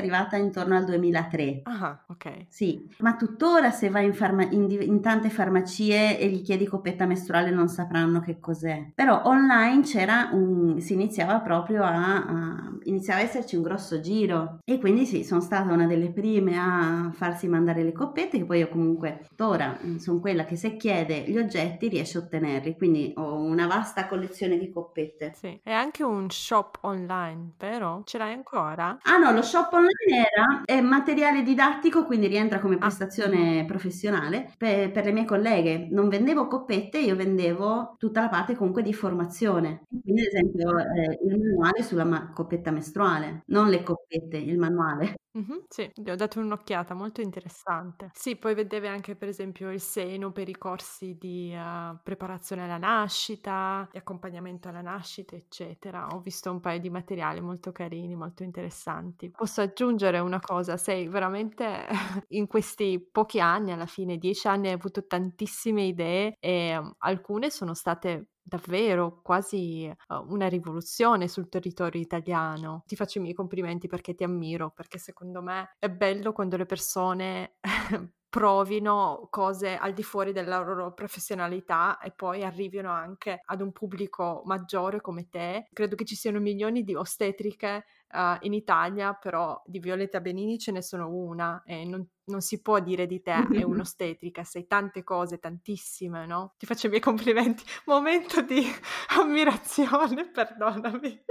arrivata intorno al 2003. Ah, ok. Sì, ma tuttora se vai in, farma- in, in tante farmacie farmacie e gli chiedi coppetta mestruale non sapranno che cos'è. Però online c'era un, si iniziava proprio a, a iniziava a esserci un grosso giro e quindi sì, sono stata una delle prime a farsi mandare le coppette che poi io comunque ora mm, sono quella che se chiede gli oggetti riesce a ottenerli, quindi ho una vasta collezione di coppette. Sì, e anche un shop online, vero? Ce l'hai ancora? Ah no, lo shop online era è materiale didattico, quindi rientra come ah. prestazione ah. professionale per, per le mie colleghe colleghe, non vendevo coppette, io vendevo tutta la parte comunque di formazione. Quindi ad esempio eh, il manuale sulla ma- coppetta mestruale, non le coppette, il manuale. Mh-mh, sì, gli ho dato un'occhiata, molto interessante. Sì, poi vedevi anche per esempio il seno per i corsi di, uhm, preparazione alla nascita, di accompagnamento alla nascita, eccetera. Ho visto un paio di materiali molto carini, molto interessanti. Posso aggiungere una cosa? Sei veramente [LAUGHS] in questi pochi anni, alla fine 10 anni, hai avuto tantissime idee e, mhmm, alcune sono state davvero quasi uh, una rivoluzione sul territorio italiano. Ti faccio i miei complimenti perché ti ammiro, perché secondo me è bello quando le persone [LAUGHS] provino cose al di fuori della loro professionalità e poi arrivino anche ad un pubblico maggiore come te. Credo che ci siano milioni di ostetriche uh, in Italia, però di Violetta Benini ce ne sono una e non, non si può dire di te è [LAUGHS] un'ostetrica, sei tante cose, tantissime, no? Ti faccio i miei complimenti, momento di [LAUGHS] ammirazione, perdonami.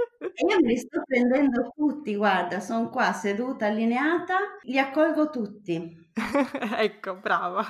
Io me li sto prendendo tutti, guarda, sono qua seduta, allineata, li accolgo tutti. [LAUGHS] ecco, brava.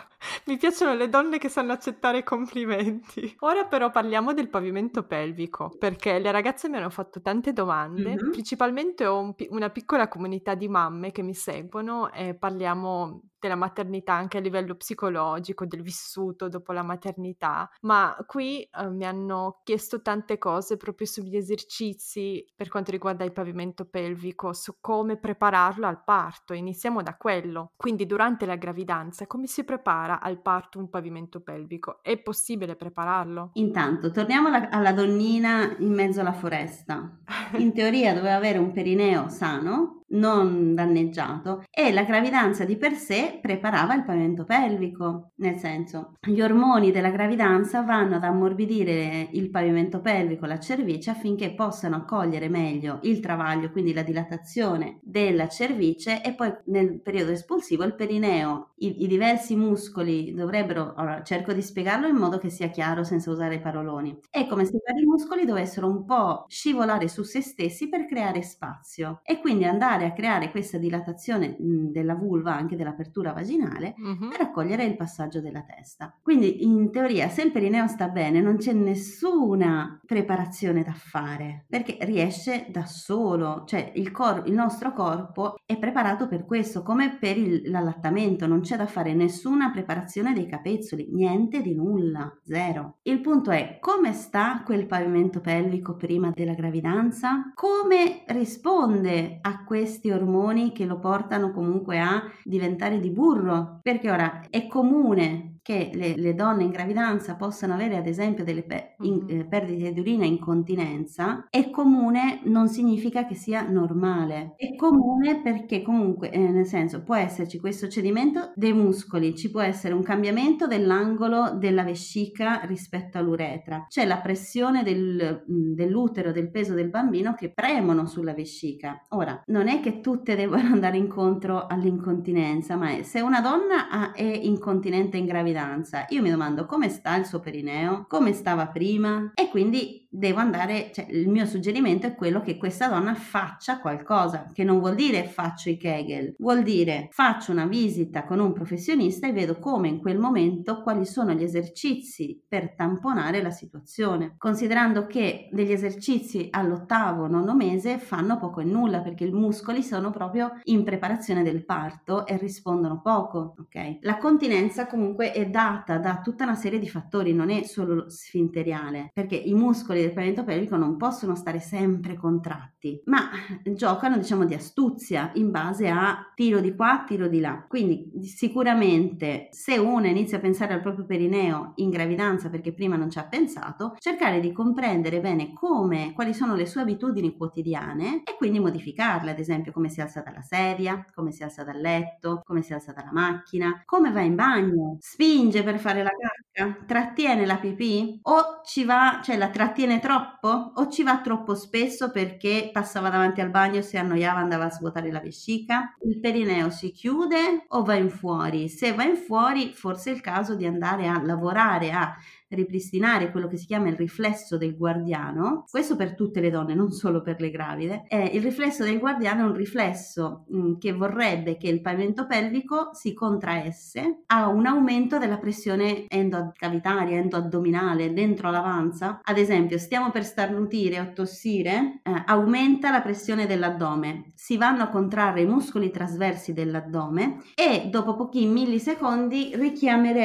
Mi piacciono le donne che sanno accettare i complimenti. Ora però parliamo del pavimento pelvico, perché le ragazze mi hanno fatto tante domande, mm-hmm. principalmente ho un, una piccola comunità di mamme che mi seguono e parliamo della maternità anche a livello psicologico, del vissuto dopo la maternità, ma qui eh, mi hanno chiesto tante cose proprio sugli esercizi per quanto riguarda il pavimento pelvico, su come prepararlo al parto. Iniziamo da quello. Quindi durante la gravidanza come si prepara al parto un pavimento pelvico? È possibile prepararlo? Intanto, torniamo alla, alla donnina in mezzo alla foresta. In teoria doveva avere un perineo sano, non danneggiato e la gravidanza di per sé preparava il pavimento pelvico, nel senso gli ormoni della gravidanza vanno ad ammorbidire il pavimento pelvico, la cervice affinché possano accogliere meglio il travaglio, quindi la dilatazione della cervice e poi nel periodo espulsivo il perineo, i, i diversi muscoli dovrebbero, allora cerco di spiegarlo in modo che sia chiaro senza usare paroloni, è come se i vari muscoli dovessero un po' scivolare su se stessi per creare spazio e quindi andare andare a creare questa dilatazione mh, della vulva, anche dell'apertura vaginale, uh-huh. per accogliere il passaggio della testa. Quindi in teoria se il perineo sta bene non c'è nessuna preparazione da fare, perché riesce da solo, cioè il, cor- il nostro corpo è preparato per questo, come per il, l'allattamento, non c'è da fare nessuna preparazione dei capezzoli, niente di nulla, zero. Il punto è come sta quel pavimento pelvico prima della gravidanza? Come risponde a questo questi ormoni che lo portano comunque a diventare di burro, perché ora è comune che le, le, donne in gravidanza possano avere ad esempio delle pe- in, mm-hmm. eh, perdite di urina e incontinenza è comune non significa che sia normale. È comune perché comunque eh, nel senso può esserci questo cedimento dei muscoli ci può essere un cambiamento dell'angolo della vescica rispetto all'uretra. C'è la pressione del, mm, dell'utero del peso del bambino che premono sulla vescica. Ora non è che tutte devono [LAUGHS] andare incontro all'incontinenza ma è, se una donna ha, è incontinente in gravidanza gravidanza, io mi domando come sta il suo perineo, come stava prima? E quindi devo andare, cioè il mio suggerimento è quello che questa donna faccia qualcosa, che non vuol dire faccio i Kegel, vuol dire faccio una visita con un professionista e vedo come in quel momento quali sono gli esercizi per tamponare la situazione, considerando che degli esercizi all'ottavo, nono mese fanno poco e nulla perché i muscoli sono proprio in preparazione del parto e rispondono poco, ok? La continenza comunque è data da tutta una serie di fattori, non è solo sfinteriale, perché i muscoli del pavimento pelvico non possono stare sempre contratti, ma giocano diciamo di astuzia in base a tiro di qua, tiro di là. Quindi sicuramente se uno inizia a pensare al proprio perineo in gravidanza perché prima non ci ha pensato, cercare di comprendere bene come, quali sono le sue abitudini quotidiane e quindi modificarle, ad esempio come si alza dalla sedia, come si alza dal letto, come si alza dalla macchina, come va in bagno, spinge per fare la cacca, trattiene la pipì o ci va, cioè la trattiene viene troppo o ci va troppo spesso perché passava davanti al bagno, si annoiava, andava a svuotare la vescica? Il perineo si chiude o va in fuori? Se va in fuori, forse è il caso di andare a lavorare, a ripristinare quello che si chiama il riflesso del guardiano, questo per tutte le donne, non solo per le gravide. Eh, il riflesso del guardiano è un riflesso mm, che vorrebbe che il pavimento pelvico si contraesse a un aumento della pressione endocavitaria, endoaddominale, dentro l'avanza. Ad esempio, stiamo per starnutire o tossire, eh, aumenta la pressione dell'addome, si vanno a contrarre i muscoli trasversi dell'addome e dopo pochi millisecondi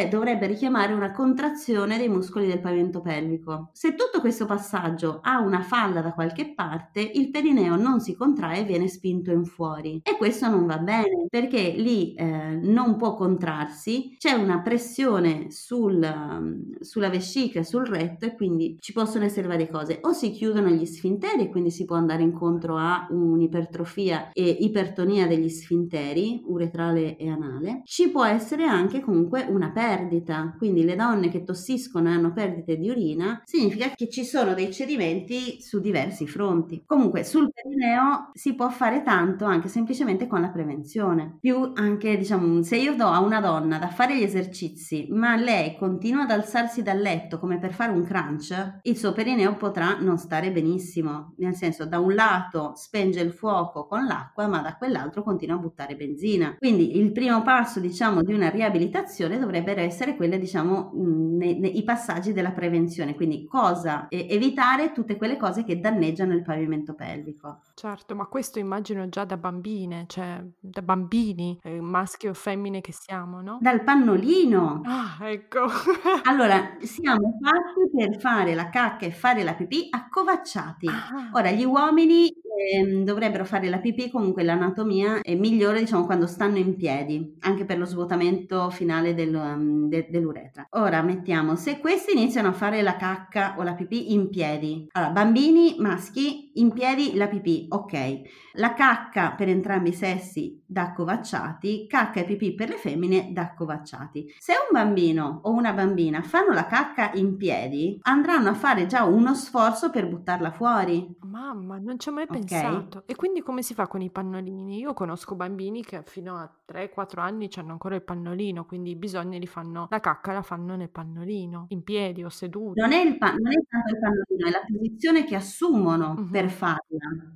dovrebbe richiamare una contrazione dei muscoli del pavimento pelvico. Se tutto questo passaggio ha una falla da qualche parte, il perineo non si contrae e viene spinto in fuori e questo non va bene perché lì eh, non può contrarsi, c'è una pressione sul, sulla vescica, sul retto e quindi ci possono essere varie cose. O si chiudono gli sfinteri e quindi si può andare incontro a un'ipertrofia e ipertonia degli sfinteri uretrale e anale. Ci può essere anche comunque una perdita, quindi le donne che tossiscono e hanno perdite di urina, significa che ci sono dei cedimenti su diversi fronti. Comunque sul perineo si può fare tanto anche semplicemente con la prevenzione. Più anche, diciamo, se io do a una donna da fare gli esercizi, ma lei continua ad alzarsi dal letto come per fare un crunch, il suo perineo potrà non stare benissimo. Nel senso, da un lato spenge il fuoco con l'acqua, ma da quell'altro continua a buttare benzina. Quindi il primo passo, diciamo, di una riabilitazione dovrebbe essere quello, diciamo, nei, nei passaggi della prevenzione. Quindi cosa evitare tutte quelle cose che danneggiano il pavimento pelvico. Certo, ma questo immagino già da bambine, cioè da bambini, eh, maschi o femmine che siamo, no? Dal pannolino. Ah, ecco. [LAUGHS] allora, siamo fatti per fare la cacca e fare la pipì accovacciati. Ah. Ora, gli uomini eh, dovrebbero fare la pipì, comunque l'anatomia è migliore diciamo quando stanno in piedi, anche per lo svuotamento finale del, um, de, dell'uretra. Ora mettiamo, se questi iniziano a fare la cacca o la pipì in piedi, allora bambini maschi in piedi la pipì, ok. La cacca per entrambi i sessi da covacciati, cacca e pipì per le femmine da covacciati. Se un bambino o una bambina fanno la cacca in piedi, andranno a fare già uno sforzo per buttarla fuori. Mamma, non ci ho mai pensato pensato. E quindi come si fa con i pannolini? Io conosco bambini che fino a 3-4 anni hanno ancora il pannolino, quindi i bisogni li fanno, la cacca la fanno nel pannolino, in piedi o seduti. Non è, il pa- non è tanto il pannolino, è la posizione che assumono uh-huh. per farla.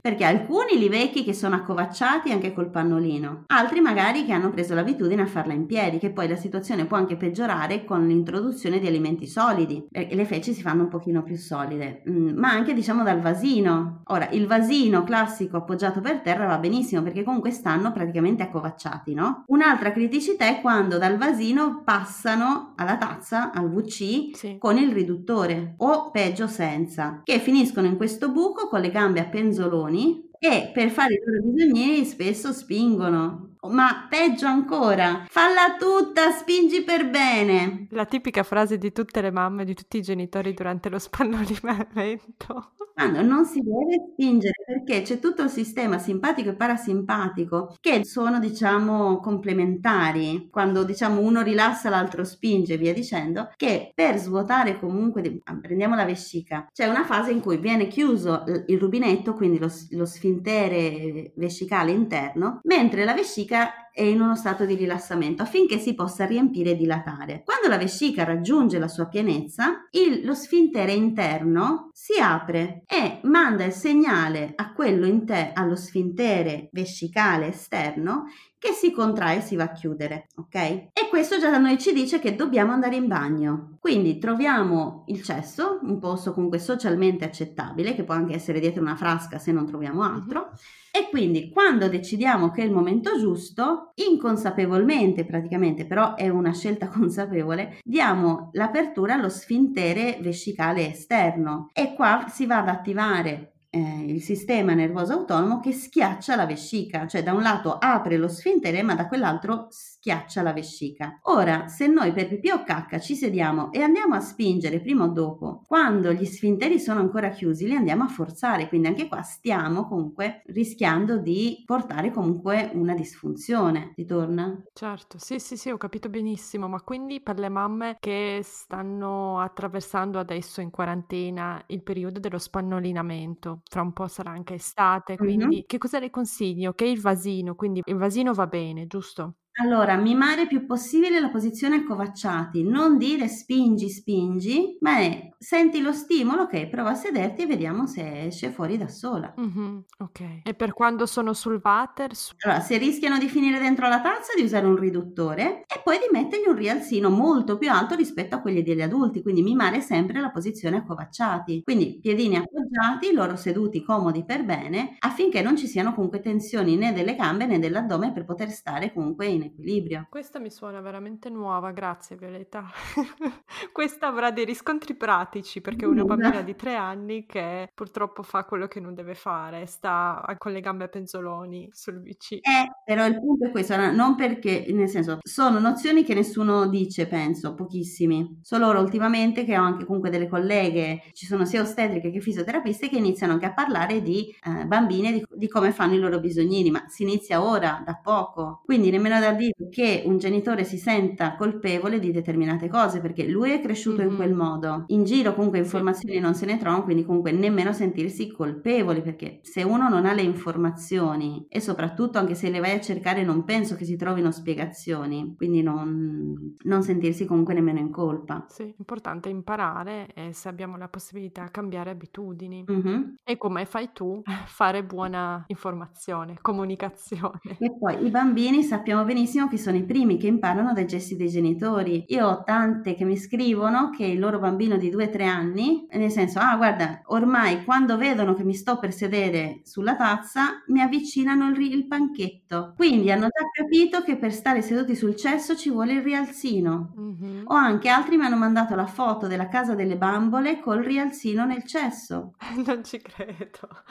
Perché alcuni li vecchi che sono accovacciati anche col pannolino, altri magari che hanno preso l'abitudine a farla in piedi, che poi la situazione può anche peggiorare con l'introduzione di alimenti solidi, perché le feci si fanno un pochino più solide, mm, ma anche diciamo dal vasino. Ora, il vasino classico appoggiato per terra va benissimo perché comunque stanno praticamente accovacciati, no? Un'altra criticità è quando dal vasino passano alla tazza, al VC, sì. con il riduttore o peggio senza, che finiscono in questo buco con le gambe a penzoloni e per fare i loro bisognini spesso spingono ma peggio ancora, falla tutta, spingi per bene. La tipica frase di tutte le mamme, di tutti i genitori durante lo spannolimento. Quando non si deve spingere perché c'è tutto il sistema simpatico e parasimpatico che sono diciamo complementari. Quando diciamo uno rilassa l'altro spinge via dicendo che per svuotare comunque, ah, prendiamo la vescica, c'è una fase in cui viene chiuso il rubinetto, quindi lo, lo sfintere vescicale interno, mentre la vescica vescica è in uno stato di rilassamento affinché si possa riempire e dilatare. Quando la vescica raggiunge la sua pienezza, il, lo sfintere interno si apre e manda il segnale a quello inter- allo sfintere vescicale esterno che si contrae e si va a chiudere, ok? E questo già da noi ci dice che dobbiamo andare in bagno. Quindi troviamo il cesso, un posto comunque socialmente accettabile, che può anche essere dietro una frasca se non troviamo altro. E quindi quando decidiamo che è il momento giusto, inconsapevolmente praticamente, però è una scelta [LAUGHS] consapevole, diamo l'apertura allo sfintere vescicale esterno. E qua si va ad attivare eh, il sistema nervoso autonomo che schiaccia la vescica, cioè da un lato apre lo sfintere ma da quell'altro schiaccia la vescica. Ora, se noi per pipì o cacca ci sediamo e andiamo a spingere prima o dopo, quando gli sfinteri sono ancora chiusi li andiamo a forzare, quindi anche qua stiamo comunque rischiando di portare comunque una disfunzione. Ti torna? Certo, sì, sì, sì, ho capito benissimo, ma quindi per le mamme che stanno attraversando adesso in quarantena il periodo dello spannolinamento, fra un po' sarà anche estate, quindi mm-hmm. che cosa le consiglio? Che il vasino, quindi il vasino va bene, giusto? Allora, mimare il più possibile la posizione accovacciati, non dire spingi, spingi, ma è senti lo stimolo, ok, prova a sederti e vediamo se esce fuori da sola. Mm-hmm, ok. E per quando sono sul water? Su... Allora, se rischiano di finire dentro la tazza, di usare un riduttore e poi di mettergli un rialzino molto più alto rispetto a quelli degli adulti, quindi mimare sempre la posizione accovacciati. Quindi piedini appoggiati, loro seduti comodi per bene, affinché non ci siano comunque tensioni né delle gambe né dell'addome per poter stare comunque in equilibrio. Questa mi suona veramente nuova, grazie Violetta. [LAUGHS] Questa avrà dei riscontri pratici perché è una bambina di tre anni che purtroppo fa quello che non deve fare, sta con le gambe a penzoloni sul VC. Eh, però il punto è questo, non perché, nel senso, sono nozioni che nessuno dice, penso, pochissimi. Solo ora ultimamente che ho anche comunque delle colleghe, ci sono sia ostetriche che fisioterapiste che iniziano anche a parlare di eh, bambine, di, di come fanno i loro bisognini, ma si inizia ora, da poco. Quindi nemmeno da dire che un genitore si senta colpevole di determinate cose, perché lui è cresciuto mm-hmm. in quel modo. In giro comunque informazioni non se ne trovano, quindi comunque nemmeno sentirsi colpevoli, perché se uno non ha le informazioni e soprattutto anche se le vai a cercare non penso che si trovino spiegazioni, quindi non, non sentirsi comunque nemmeno in colpa. Sì, importante imparare e se abbiamo la possibilità cambiare abitudini. Mm-hmm. E come fai tu? Fare buona informazione, [LAUGHS] comunicazione. E poi i bambini sappiamo benissimo che sono i primi che imparano dai gesti dei genitori. Io ho tante che mi scrivono che il loro bambino di 2-3 anni, nel senso, ah guarda, ormai quando vedono che mi sto per sedere sulla tazza, mi avvicinano il, il panchetto. Quindi hanno già capito che per stare seduti sul cesso ci vuole il rialzino. Mm-hmm. O anche altri mi hanno mandato la foto della casa delle bambole col rialzino nel cesso. [LAUGHS] non ci credo.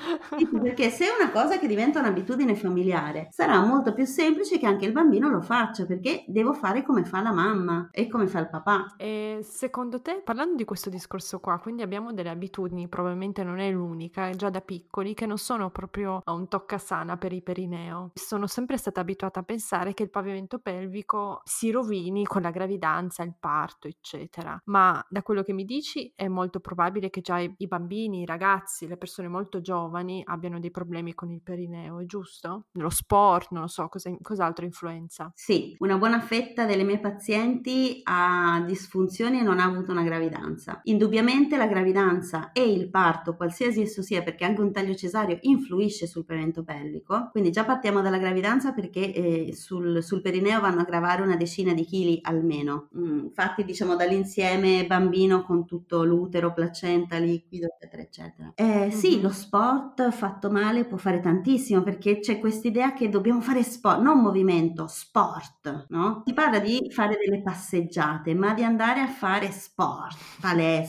perché se è una cosa che diventa un'abitudine familiare, sarà molto più semplice che anche il bambino lo faccia, perché devo fare come fa la mamma e come fa il papà. E secondo te, parlando di questo discorso qua, quindi abbiamo delle abitudini, probabilmente non è l'unica, già da piccoli, che non sono proprio un toccasana per i perineo. Sono sempre stata abituata a pensare che il pavimento pelvico si rovini con la gravidanza, il parto, eccetera. Ma da quello che mi dici è molto probabile che già i bambini, i ragazzi, le persone molto giovani abbiano dei problemi con il perineo, è giusto? Lo sport, non lo so, cosa, cos'altro influenza? Sì, una buona fetta delle mie pazienti ha disfunzioni e non ha avuto una gravidanza. Indubbiamente la gravidanza e il parto, qualsiasi esso sia, perché anche un taglio cesareo influisce sul pavimento pelvico, quindi già partiamo dalla gravidanza perché eh, sul, sul, perineo vanno a gravare una decina di chili almeno. Mm, infatti diciamo dall'insieme bambino con tutto l'utero, placenta, liquido, eccetera, eccetera. Eh, mm-hmm. Sì, lo sport fatto male può fare tantissimo perché c'è quest'idea che dobbiamo fare sport, non movimento, sport, no? Si parla di fare delle passeggiate, ma di andare a fare sport, palestra,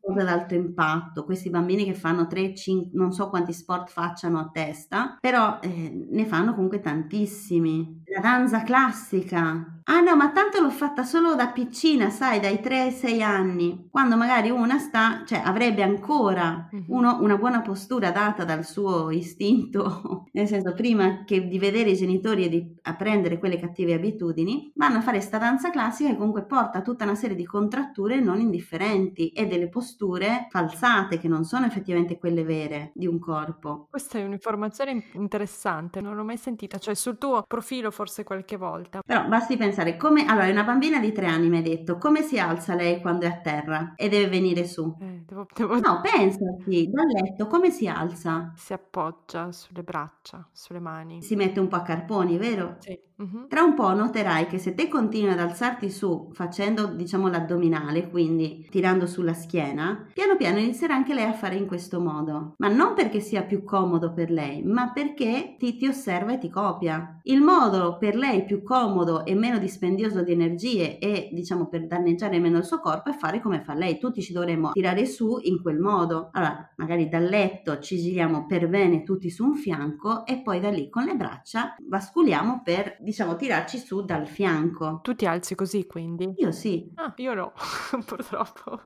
cose ad alto impatto, questi bambini che fanno 3, 5, non so quanti sport facciano a testa, però eh, ne fanno comunque tantissimi. La danza classica. Ah no, ma tanto l'ho fatta solo da piccina, sai, dai 3 ai 6 anni, quando magari una sta, cioè avrebbe ancora uno, una buona postura data dal suo istinto, [LAUGHS] nel senso prima che di vedere i genitori e di apprendere quelle cattive abitudini, vanno a fare sta danza classica che comunque porta a tutta una serie di contratture non indifferenti e delle posture falsate che non sono effettivamente quelle vere di un corpo. Questa è un'informazione interessante, non l'ho mai sentita, cioè sul tuo profilo forse qualche volta. Però basti pensare come, allora una bambina di tre anni mi ha detto come si alza lei quando è a terra e deve venire su. Eh, devo, devo... No, pensati, dal letto come si alza? Si appoggia sulle braccia, sulle mani. Si mette un po' a carponi, vero? Sì. Uh-huh. Tra un po' noterai che se te continui ad alzarti su facendo diciamo l'addominale, quindi tirando sulla schiena, piano piano inizierà anche lei a fare in questo modo. Ma non perché sia più comodo per lei, ma perché ti, ti osserva e ti copia. Il modo per lei più comodo e meno dispendioso di energie e diciamo per danneggiare meno il suo corpo è fare come fa lei. Tutti ci dovremmo tirare su in quel modo. Allora, magari dal letto ci giriamo per bene tutti su un fianco e poi da lì con le braccia basculiamo per diciamo, tirarci su dal fianco. Tu ti alzi così quindi? Io sì. Ah, io no, [LAUGHS] purtroppo.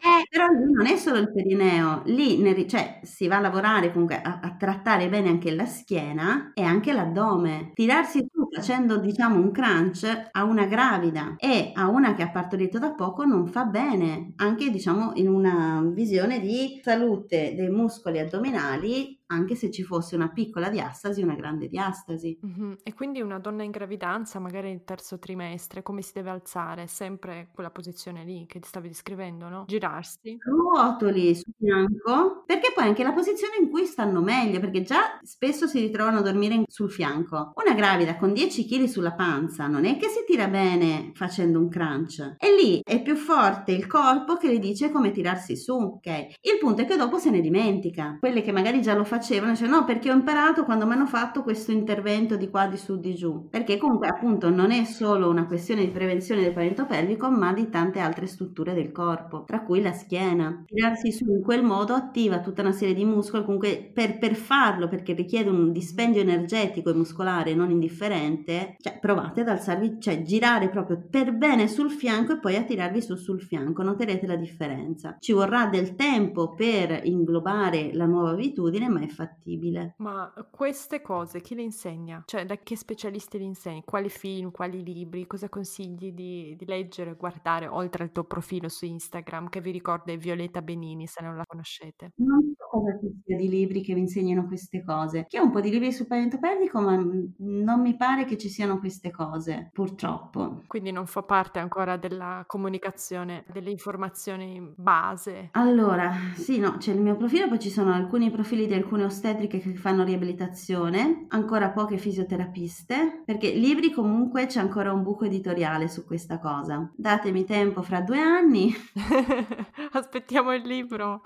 Eh, però lì non è solo il perineo, lì ne, cioè, si va a lavorare comunque a, a, trattare bene anche la schiena e anche l'addome. Tirarsi su facendo, diciamo, un crunch a una gravida e a una che ha partorito da poco non fa bene, anche, diciamo, in una visione di salute dei muscoli addominali anche se ci fosse una piccola diastasi, una grande diastasi. Mm-hmm. E quindi una donna in gravidanza, magari nel terzo trimestre, come si deve alzare? Sempre quella posizione lì che ti stavi descrivendo, no? Girarsi. Ruotoli sul fianco, perché poi anche la posizione in cui stanno meglio, perché già spesso si ritrovano a dormire sul fianco. Una gravida con 10 kg sulla panza non è che si tira bene facendo un crunch. E lì è più forte il corpo che le dice come tirarsi su, ok? Il punto è che dopo se ne dimentica. Quelle che magari già lo facevano, dice no, perché ho imparato quando mi hanno fatto questo intervento di qua, di su, di giù. Perché comunque appunto non è solo una questione di prevenzione del pavimento pelvico, ma di tante altre strutture del corpo, tra cui la schiena. Tirarsi su in quel modo attiva tutta una serie di muscoli, comunque per, per farlo, perché richiede un dispendio energetico e muscolare non indifferente, cioè provate ad alzarvi, cioè girare proprio per bene sul fianco e poi a tirarvi su sul fianco, noterete la differenza. Ci vorrà del tempo per inglobare la nuova abitudine, ma è fattibile. Ma queste cose chi le insegna? Cioè da che specialisti le insegni? Quali film, quali libri? Cosa consigli di, di leggere, guardare, oltre al tuo profilo su Instagram, che vi ricordo è Violetta Benini, se non la conoscete? Non so cosa ci sia di libri che vi insegnano queste cose. Che ho un po' di libri sul pavimento pelvico, ma non mi pare che ci siano queste cose, purtroppo. Quindi non fa parte ancora della comunicazione, delle informazioni base. Allora, sì, no, c'è il mio profilo, poi ci sono alcuni profili di alcune ostetriche che fanno riabilitazione, ancora poche fisioterapiste, perché libri comunque c'è ancora un buco editoriale su questa cosa. Datemi tempo fra due anni. [LAUGHS] Aspettiamo il libro.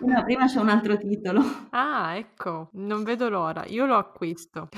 No, prima c'è un altro titolo. Ah, ecco, non vedo l'ora, io lo acquisto.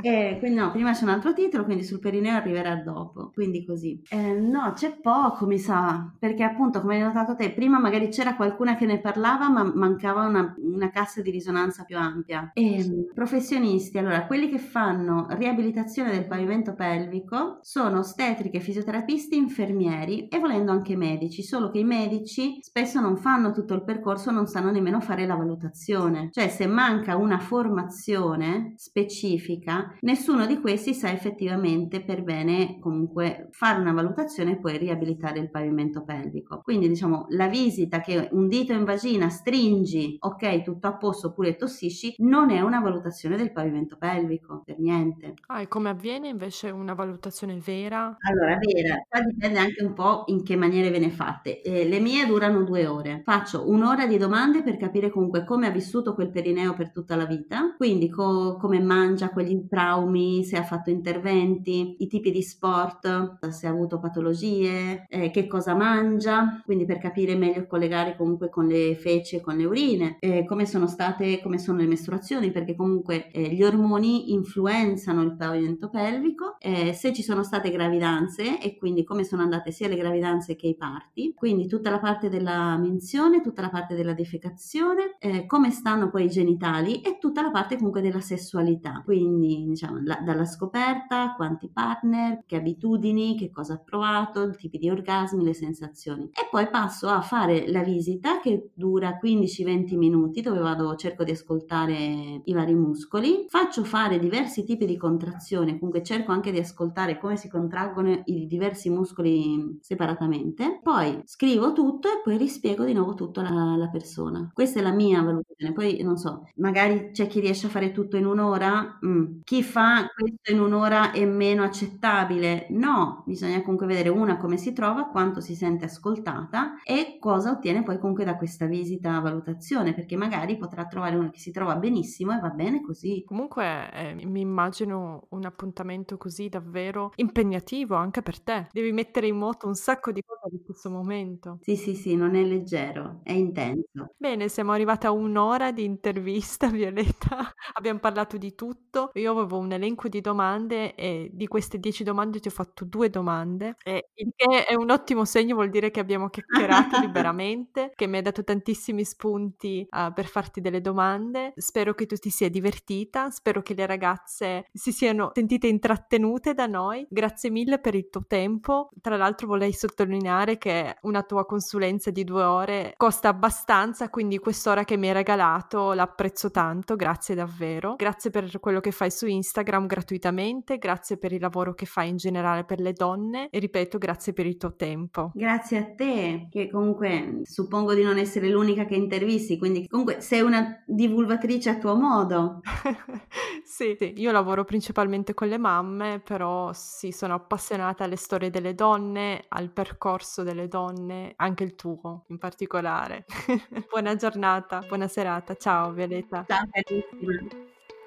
Eh, quindi no, prima c'è un altro titolo, quindi sul perineo arriverà dopo, quindi così. Eh, no, c'è poco, mi sa, perché appunto, come hai notato te, prima magari c'era qualcuna che ne parlava, ma mancava una, una cassa di risonanza più ampia. E, ehm, professionisti, allora, quelli che fanno riabilitazione del pavimento pelvico sono ostetriche, fisioterapisti, infermieri e volendo anche medici, solo che i medici spesso non fanno tutto il percorso, non sanno nemmeno fare la valutazione. Cioè, se manca una formazione specifica, nessuno di questi sa effettivamente per bene comunque fare una valutazione e poi riabilitare il pavimento pelvico. Quindi, diciamo, la visita che un dito in vagina stringi, ok, tutto a posto oppure tossisci, non è una valutazione del pavimento pelvico, per niente. Ah, e come avviene invece una valutazione vera? Allora, vera, qua dipende anche un po' in che maniere viene fatte. Eh, le mie durano due ore. Faccio un'ora di domande per capire comunque come ha vissuto quel perineo per tutta la vita, quindi co- come mangia, quegli traumi, se ha fatto interventi, i tipi di sport, se ha avuto patologie, eh, che cosa mangia, quindi per capire meglio collegare comunque con le feci e con le urine, eh, come sono state, come sono le mestruazioni, perché comunque eh, gli ormoni influenzano il pavimento pelvico, eh, se ci sono state gravidanze e quindi come sono andate sia le gravidanze che i parti, quindi tutta la parte della menzione, tutta la parte della defecazione, eh, come stanno poi i genitali e tutta la parte comunque della sessualità, quindi diciamo la, dalla scoperta, quanti partner, che abitudini, che cosa ha provato, i tipi di orgasmi, le sensazioni. E poi passo a fare la visita che dura 15-20 minuti dove vado, cerco di ascoltare i vari muscoli, faccio fare diversi tipi di contrazione, comunque cerco anche di ascoltare come si contraggono i diversi muscoli separatamente, poi scrivo tutto e poi rispiego di nuovo tutto alla, persona. Questa è la mia valutazione, poi non so, magari c'è chi riesce a fare tutto in un'ora, mm. chi fa questo in un'ora è meno accettabile, no, bisogna comunque vedere una come si trova, quanto si sente ascoltata e cosa ottiene poi comunque da questa visita valutazione, perché magari potrà trovare uno che si trova benissimo e va bene così. Comunque eh, mi immagino un appuntamento così davvero impegnativo anche per te, devi mettere in moto un sacco di cose in questo momento. Sì, sì, sì, non è leggero, è intenso. Bene, siamo arrivati a un'ora di intervista, [LAUGHS] Violetta. Abbiamo parlato di tutto. Io avevo un elenco di domande e di queste dieci domande ti ho fatto due domande, e il che è un ottimo segno, vuol dire che abbiamo chiacchierato [LAUGHS] liberamente, che mi hai dato tantissimi spunti uh, per farti delle domande. Spero che tu ti sia divertita, spero che le ragazze si siano sentite intrattenute da noi. Grazie mille per il tuo tempo. Tra l'altro vorrei sottolineare che una tua consulenza di due ore costa abbastanza, quindi quest'ora che mi hai regalato l'apprezzo tanto, grazie davvero. Grazie per quello che fai su Instagram gratuitamente, grazie per il lavoro che fai in generale per le donne e ripeto grazie per il tuo tempo. Grazie a te, che comunque suppongo di non essere l'unica che intervisti, quindi comunque sei una di divulgatrice a tuo modo. [LAUGHS] sì, sì, io lavoro principalmente con le mamme, però sì, sono appassionata alle storie delle donne, al percorso delle donne, anche il tuo in particolare. [LAUGHS] buona giornata, buona serata. Ciao Violetta. Ciao carissima.